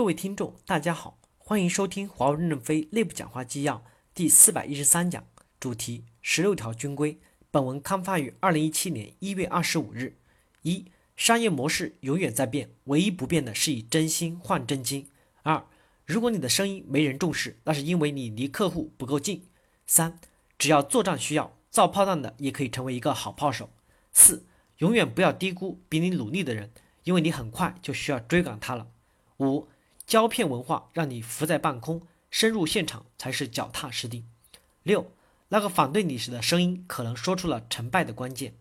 各位听众，大家好，欢迎收听华为任正非内部讲话纪要第四百一十三讲，主题十六条军规。本文刊发于二零一七年一月二十五日。一、商业模式永远在变，唯一不变的是以真心换真金。二、如果你的声音没人重视，那是因为你离客户不够近。三、只要作战需要，造炮弹的也可以成为一个好炮手。四、永远不要低估比你努力的人，因为你很快就需要追赶他了。五、胶片文化让你浮在半空，深入现场才是脚踏实地。六。那个反对你时的声音，可能说出了成败的关键。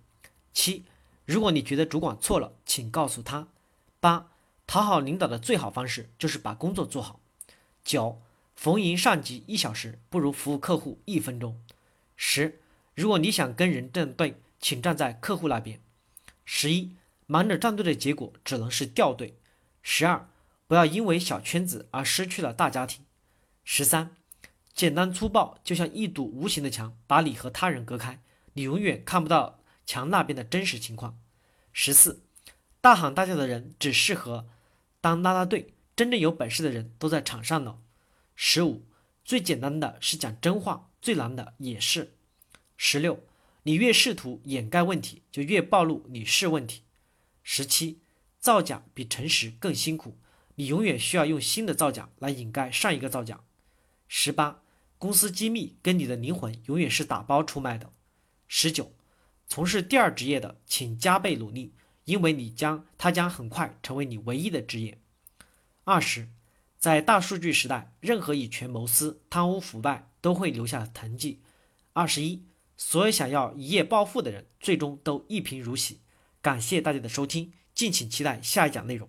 七，如果你觉得主管错了，请告诉他。八，讨好领导的最好方式就是把工作做好。九，逢迎上级一小时，不如服务客户一分钟。十，如果你想跟人站队，请站在客户那边。十一，忙着站队的结果只能是掉队。十二，不要因为小圈子而失去了大家庭。十三。简单粗暴，就像一堵无形的墙，把你和他人隔开，你永远看不到墙那边的真实情况。十四，大喊大叫的人只适合当拉拉队，真正有本事的人都在场上呢。十五，最简单的是讲真话，最难的也是。十六，你越试图掩盖问题，就越暴露你是问题。十七，造假比诚实更辛苦，你永远需要用新的造假来掩盖上一个造假。十八。公司机密跟你的灵魂永远是打包出卖的。十九，从事第二职业的，请加倍努力，因为你将它将很快成为你唯一的职业。二十，在大数据时代，任何以权谋私、贪污腐败都会留下痕迹。二十一，所有想要一夜暴富的人，最终都一贫如洗。感谢大家的收听，敬请期待下一讲内容。